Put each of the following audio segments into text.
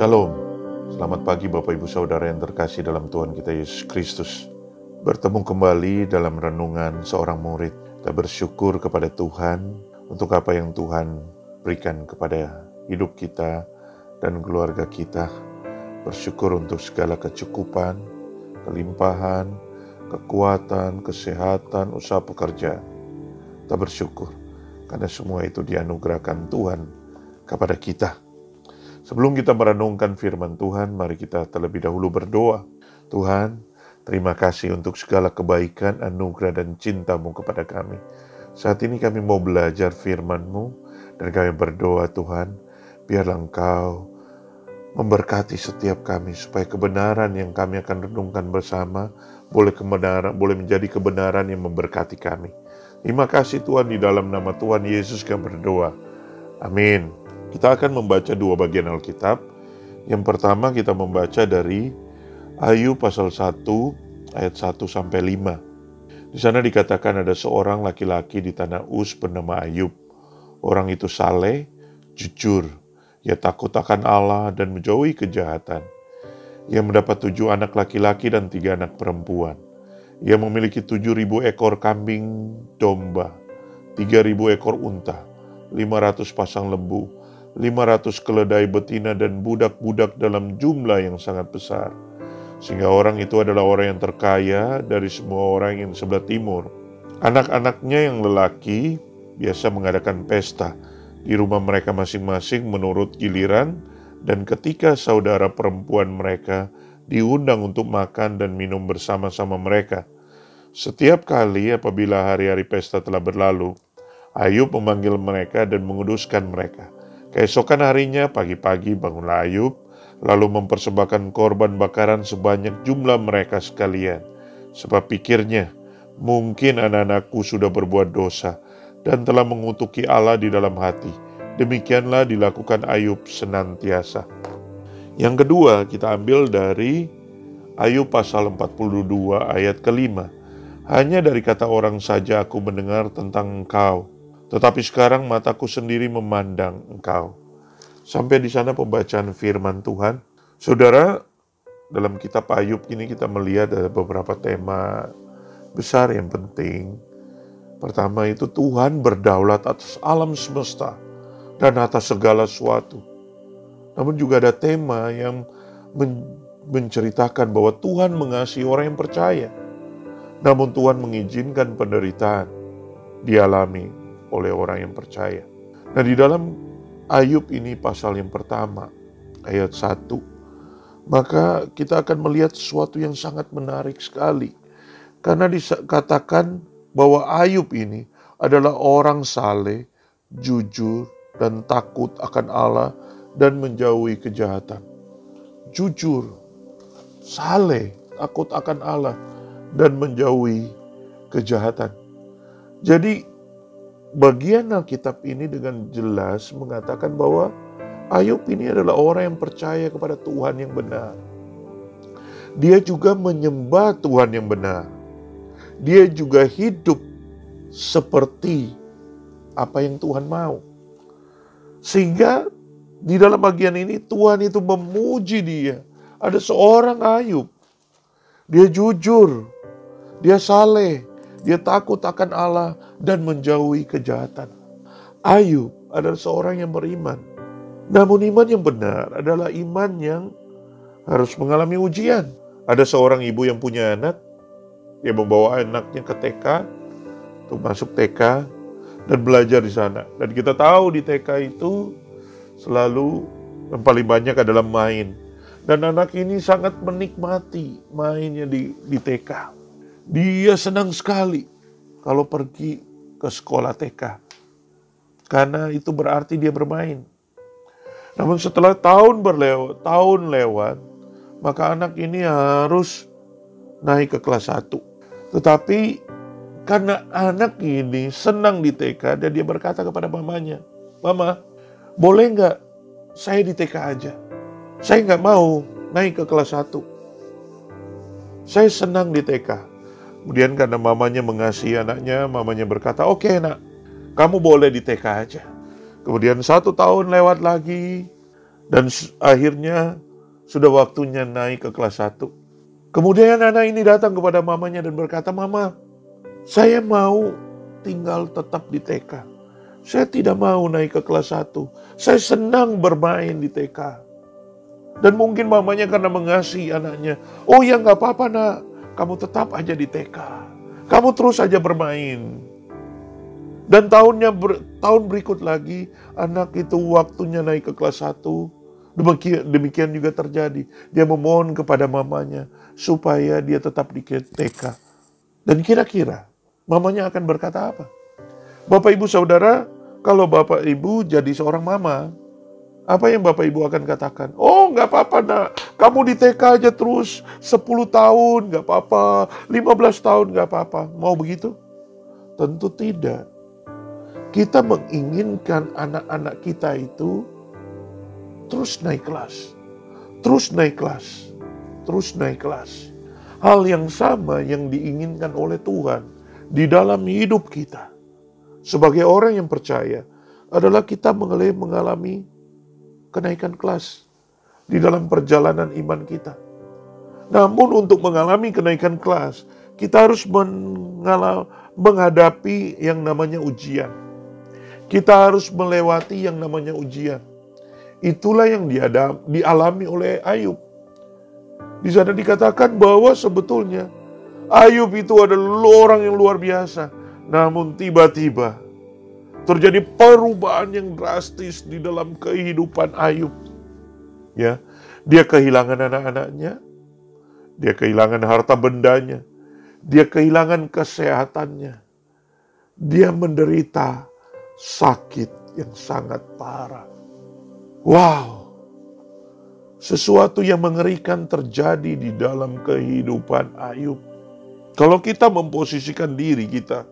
Shalom, selamat pagi Bapak Ibu Saudara yang terkasih dalam Tuhan kita Yesus Kristus. Bertemu kembali dalam renungan seorang murid. Kita bersyukur kepada Tuhan untuk apa yang Tuhan berikan kepada hidup kita dan keluarga kita. Bersyukur untuk segala kecukupan, kelimpahan, kekuatan, kesehatan, usaha pekerjaan. Kita bersyukur karena semua itu dianugerahkan Tuhan kepada kita. Sebelum kita merenungkan firman Tuhan, mari kita terlebih dahulu berdoa. Tuhan, terima kasih untuk segala kebaikan, anugerah, dan cintamu kepada kami. Saat ini kami mau belajar firman-Mu, dan kami berdoa Tuhan, biarlah Engkau memberkati setiap kami, supaya kebenaran yang kami akan renungkan bersama, boleh kebenaran, boleh menjadi kebenaran yang memberkati kami. Terima kasih Tuhan di dalam nama Tuhan Yesus kami berdoa. Amin. Kita akan membaca dua bagian Alkitab. Yang pertama kita membaca dari Ayub pasal 1 ayat 1 sampai 5. Di sana dikatakan ada seorang laki-laki di tanah Uz bernama Ayub. Orang itu saleh, jujur, ia takut akan Allah dan menjauhi kejahatan. Ia mendapat tujuh anak laki-laki dan tiga anak perempuan. Ia memiliki tujuh ribu ekor kambing domba, tiga ribu ekor unta, lima ratus pasang lembu, lima ratus keledai betina dan budak-budak dalam jumlah yang sangat besar. Sehingga orang itu adalah orang yang terkaya dari semua orang yang sebelah timur. Anak-anaknya yang lelaki biasa mengadakan pesta di rumah mereka masing-masing menurut giliran dan ketika saudara perempuan mereka diundang untuk makan dan minum bersama-sama mereka. Setiap kali apabila hari-hari pesta telah berlalu, Ayub memanggil mereka dan menguduskan mereka. Keesokan harinya, pagi-pagi bangunlah Ayub, lalu mempersembahkan korban bakaran sebanyak jumlah mereka sekalian. Sebab pikirnya, mungkin anak-anakku sudah berbuat dosa dan telah mengutuki Allah di dalam hati. Demikianlah dilakukan Ayub senantiasa. Yang kedua kita ambil dari Ayub pasal 42 ayat kelima. Hanya dari kata orang saja aku mendengar tentang engkau, tetapi sekarang mataku sendiri memandang engkau. Sampai di sana pembacaan firman Tuhan. Saudara, dalam kitab Ayub ini kita melihat ada beberapa tema besar yang penting. Pertama itu Tuhan berdaulat atas alam semesta dan atas segala sesuatu. Namun juga ada tema yang men menceritakan bahwa Tuhan mengasihi orang yang percaya. Namun Tuhan mengizinkan penderitaan dialami oleh orang yang percaya. Nah di dalam Ayub ini pasal yang pertama ayat 1 maka kita akan melihat sesuatu yang sangat menarik sekali. Karena dikatakan bahwa Ayub ini adalah orang saleh, jujur, dan takut akan Allah dan menjauhi kejahatan. Jujur, saleh, takut akan Allah dan menjauhi kejahatan. Jadi bagian Alkitab ini dengan jelas mengatakan bahwa Ayub ini adalah orang yang percaya kepada Tuhan yang benar. Dia juga menyembah Tuhan yang benar. Dia juga hidup seperti apa yang Tuhan mau. Sehingga di dalam bagian ini Tuhan itu memuji dia. Ada seorang Ayub. Dia jujur. Dia saleh. Dia takut akan Allah dan menjauhi kejahatan. Ayub adalah seorang yang beriman. Namun iman yang benar adalah iman yang harus mengalami ujian. Ada seorang ibu yang punya anak. Dia membawa anaknya ke TK. Untuk masuk TK. Dan belajar di sana. Dan kita tahu di TK itu selalu yang paling banyak adalah main. Dan anak ini sangat menikmati mainnya di, di TK. Dia senang sekali kalau pergi ke sekolah TK. Karena itu berarti dia bermain. Namun setelah tahun berlewat, tahun lewat, maka anak ini harus naik ke kelas 1. Tetapi karena anak ini senang di TK dan dia berkata kepada mamanya, Mama, boleh nggak saya di TK aja? Saya nggak mau naik ke kelas 1. Saya senang di TK. Kemudian karena mamanya mengasihi anaknya, mamanya berkata, oke okay, nak, kamu boleh di TK aja. Kemudian satu tahun lewat lagi, Dan akhirnya sudah waktunya naik ke kelas 1. Kemudian anak ini datang kepada mamanya dan berkata, Mama, saya mau tinggal tetap di TK. Saya tidak mau naik ke kelas 1. Saya senang bermain di TK. Dan mungkin mamanya karena mengasihi anaknya. Oh ya nggak apa-apa nak, kamu tetap aja di TK. Kamu terus aja bermain. Dan tahunnya ber, tahun berikut lagi, anak itu waktunya naik ke kelas 1. Demikian, demikian juga terjadi. Dia memohon kepada mamanya supaya dia tetap di TK. Dan kira-kira mamanya akan berkata apa? Bapak ibu saudara, kalau bapak ibu jadi seorang mama, apa yang bapak ibu akan katakan? Oh nggak apa-apa nak, kamu di TK aja terus 10 tahun nggak apa-apa, 15 tahun nggak apa-apa. Mau begitu? Tentu tidak. Kita menginginkan anak-anak kita itu terus naik kelas, terus naik kelas, terus naik kelas. Hal yang sama yang diinginkan oleh Tuhan di dalam hidup kita sebagai orang yang percaya adalah kita mengalami kenaikan kelas di dalam perjalanan iman kita. Namun untuk mengalami kenaikan kelas, kita harus menghadapi yang namanya ujian. Kita harus melewati yang namanya ujian. Itulah yang diadam, dialami oleh Ayub. Di sana dikatakan bahwa sebetulnya Ayub itu adalah orang yang luar biasa. Namun tiba-tiba terjadi perubahan yang drastis di dalam kehidupan Ayub. Ya, dia kehilangan anak-anaknya, dia kehilangan harta bendanya, dia kehilangan kesehatannya. Dia menderita sakit yang sangat parah. Wow, sesuatu yang mengerikan terjadi di dalam kehidupan Ayub. Kalau kita memposisikan diri kita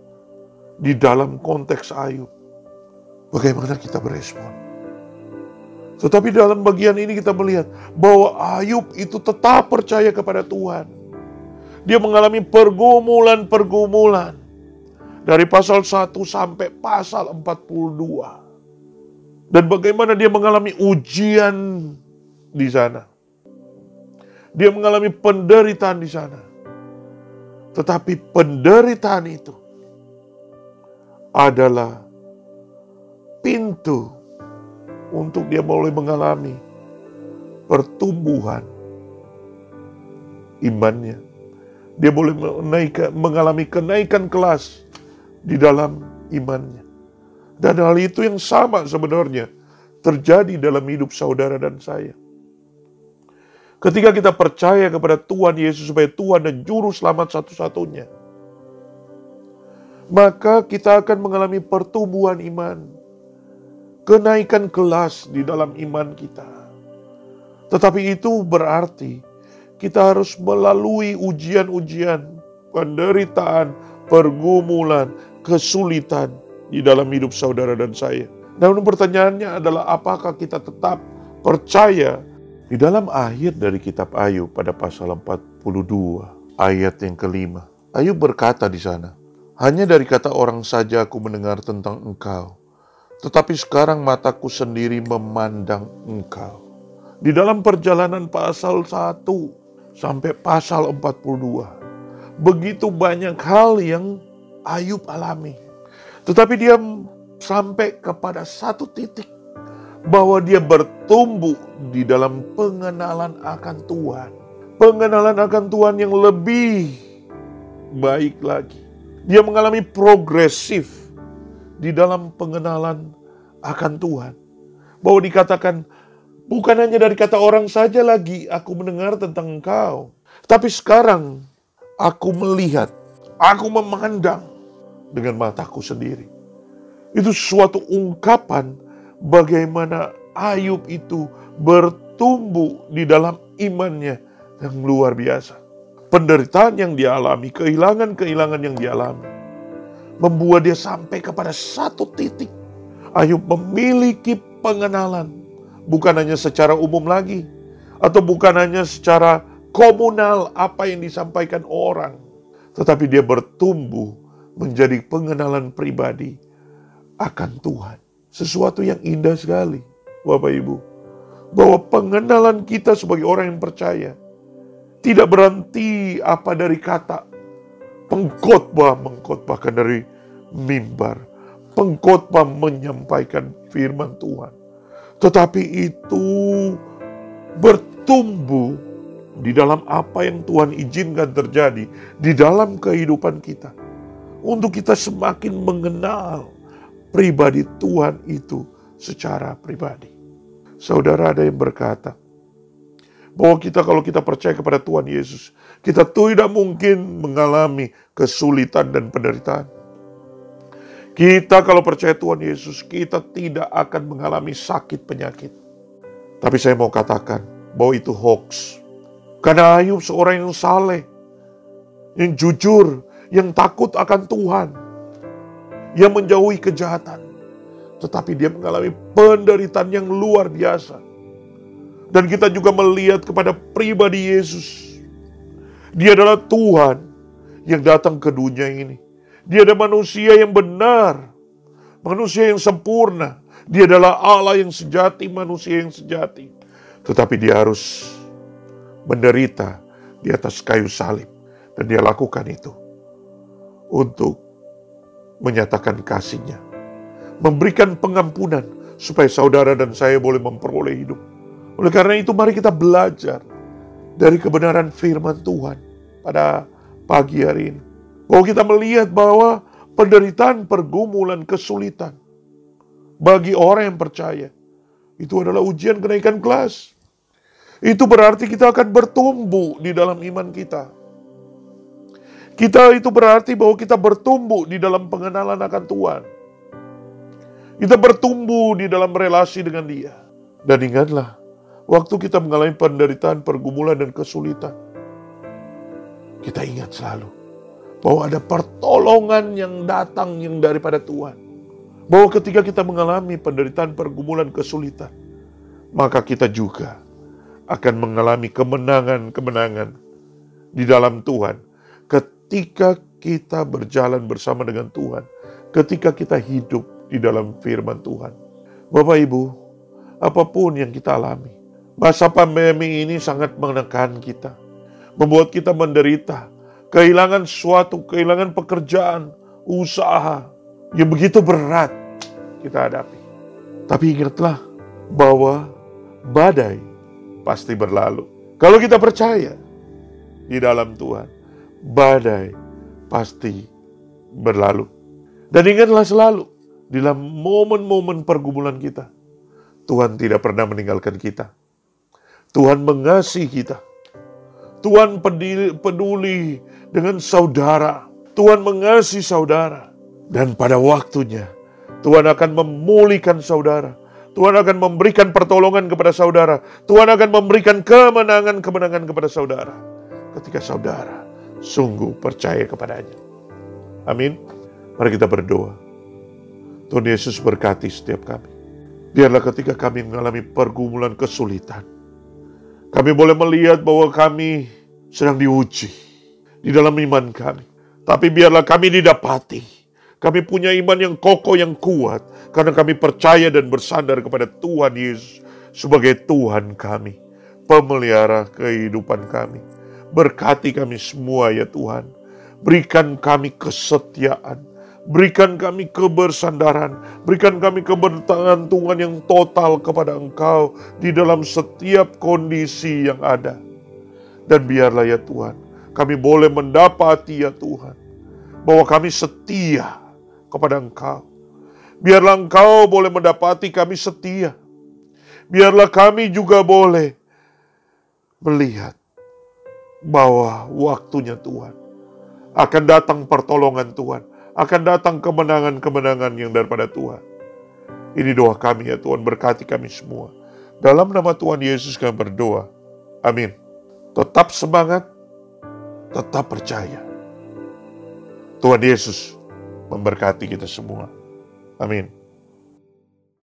di dalam konteks Ayub, bagaimana kita berespon? Tetapi dalam bagian ini kita melihat bahwa Ayub itu tetap percaya kepada Tuhan. Dia mengalami pergumulan-pergumulan dari pasal 1 sampai pasal 42. Dan bagaimana dia mengalami ujian di sana. Dia mengalami penderitaan di sana. Tetapi penderitaan itu adalah pintu untuk dia boleh mengalami pertumbuhan imannya. Dia boleh mengalami kenaikan kelas di dalam imannya. Dan hal itu yang sama sebenarnya terjadi dalam hidup saudara dan saya. Ketika kita percaya kepada Tuhan Yesus sebagai Tuhan dan Juru Selamat satu-satunya, maka kita akan mengalami pertumbuhan iman, kenaikan kelas di dalam iman kita. Tetapi itu berarti kita harus melalui ujian-ujian, penderitaan, pergumulan, kesulitan, di dalam hidup saudara dan saya. Namun pertanyaannya adalah apakah kita tetap percaya di dalam akhir dari kitab Ayub pada pasal 42 ayat yang kelima. Ayub berkata di sana, hanya dari kata orang saja aku mendengar tentang engkau. Tetapi sekarang mataku sendiri memandang engkau. Di dalam perjalanan pasal 1 sampai pasal 42. Begitu banyak hal yang Ayub alami tetapi dia sampai kepada satu titik bahwa dia bertumbuh di dalam pengenalan akan Tuhan. Pengenalan akan Tuhan yang lebih baik lagi. Dia mengalami progresif di dalam pengenalan akan Tuhan. Bahwa dikatakan, bukan hanya dari kata orang saja lagi aku mendengar tentang engkau. Tapi sekarang aku melihat, aku memandang dengan mataku sendiri. Itu suatu ungkapan bagaimana Ayub itu bertumbuh di dalam imannya yang luar biasa. Penderitaan yang dialami, kehilangan-kehilangan yang dialami, membuat dia sampai kepada satu titik. Ayub memiliki pengenalan, bukan hanya secara umum lagi, atau bukan hanya secara komunal apa yang disampaikan orang, tetapi dia bertumbuh menjadi pengenalan pribadi akan Tuhan. Sesuatu yang indah sekali, Bapak Ibu. bahwa pengenalan kita sebagai orang yang percaya tidak berhenti apa dari kata pengkhotbah mengkhotbahkan dari mimbar, pengkhotbah menyampaikan firman Tuhan. Tetapi itu bertumbuh di dalam apa yang Tuhan izinkan terjadi di dalam kehidupan kita. Untuk kita semakin mengenal pribadi Tuhan itu secara pribadi. Saudara ada yang berkata, bahwa kita kalau kita percaya kepada Tuhan Yesus, kita tidak mungkin mengalami kesulitan dan penderitaan. Kita kalau percaya Tuhan Yesus, kita tidak akan mengalami sakit penyakit. Tapi saya mau katakan bahwa itu hoax. Karena Ayub seorang yang saleh, yang jujur, yang takut akan Tuhan, yang menjauhi kejahatan. Tetapi dia mengalami penderitaan yang luar biasa. Dan kita juga melihat kepada pribadi Yesus. Dia adalah Tuhan yang datang ke dunia ini. Dia adalah manusia yang benar, manusia yang sempurna. Dia adalah Allah yang sejati, manusia yang sejati. Tetapi dia harus menderita di atas kayu salib. Dan dia lakukan itu untuk menyatakan kasihnya. Memberikan pengampunan supaya saudara dan saya boleh memperoleh hidup. Oleh karena itu mari kita belajar dari kebenaran firman Tuhan pada pagi hari ini. Bahwa kita melihat bahwa penderitaan, pergumulan, kesulitan bagi orang yang percaya itu adalah ujian kenaikan kelas. Itu berarti kita akan bertumbuh di dalam iman kita. Kita itu berarti bahwa kita bertumbuh di dalam pengenalan akan Tuhan. Kita bertumbuh di dalam relasi dengan Dia. Dan ingatlah, Waktu kita mengalami penderitaan, pergumulan, dan kesulitan, kita ingat selalu bahwa ada pertolongan yang datang yang daripada Tuhan. Bahwa ketika kita mengalami penderitaan, pergumulan, kesulitan, maka kita juga akan mengalami kemenangan-kemenangan di dalam Tuhan. Ketika kita berjalan bersama dengan Tuhan, ketika kita hidup di dalam firman Tuhan. Bapak Ibu, apa pun yang kita alami, Masa pandemi ini sangat menekan kita, membuat kita menderita, kehilangan suatu, kehilangan pekerjaan, usaha yang begitu berat kita hadapi. Tapi ingatlah bahwa badai pasti berlalu. Kalau kita percaya di dalam Tuhan, badai pasti berlalu. Dan ingatlah selalu, dalam momen-momen pergumulan kita, Tuhan tidak pernah meninggalkan kita. Tuhan mengasihi kita. Tuhan peduli dengan saudara. Tuhan mengasihi saudara. Dan pada waktunya, Tuhan akan memulihkan saudara. Tuhan akan memberikan pertolongan kepada saudara. Tuhan akan memberikan kemenangan-kemenangan kepada saudara. Ketika saudara sungguh percaya kepadanya. Amin. Mari kita berdoa. Tuhan Yesus berkati setiap kami. Biarlah ketika kami mengalami pergumulan kesulitan, kami boleh melihat bahwa kami sedang diuji di dalam iman kami. Tapi biarlah kami didapati. Kami punya iman yang kokoh, yang kuat. Karena kami percaya dan bersandar kepada Tuhan Yesus sebagai Tuhan kami. Pemelihara kehidupan kami. Berkati kami semua ya Tuhan. Berikan kami kesetiaan Berikan kami kebersandaran, berikan kami kebergantungan yang total kepada Engkau di dalam setiap kondisi yang ada. Dan biarlah ya Tuhan, kami boleh mendapati ya Tuhan, bahwa kami setia kepada Engkau. Biarlah Engkau boleh mendapati kami setia. Biarlah kami juga boleh melihat bahwa waktunya Tuhan akan datang pertolongan Tuhan akan datang kemenangan-kemenangan yang daripada Tuhan. Ini doa kami ya Tuhan, berkati kami semua. Dalam nama Tuhan Yesus kami berdoa. Amin. Tetap semangat, tetap percaya. Tuhan Yesus memberkati kita semua. Amin.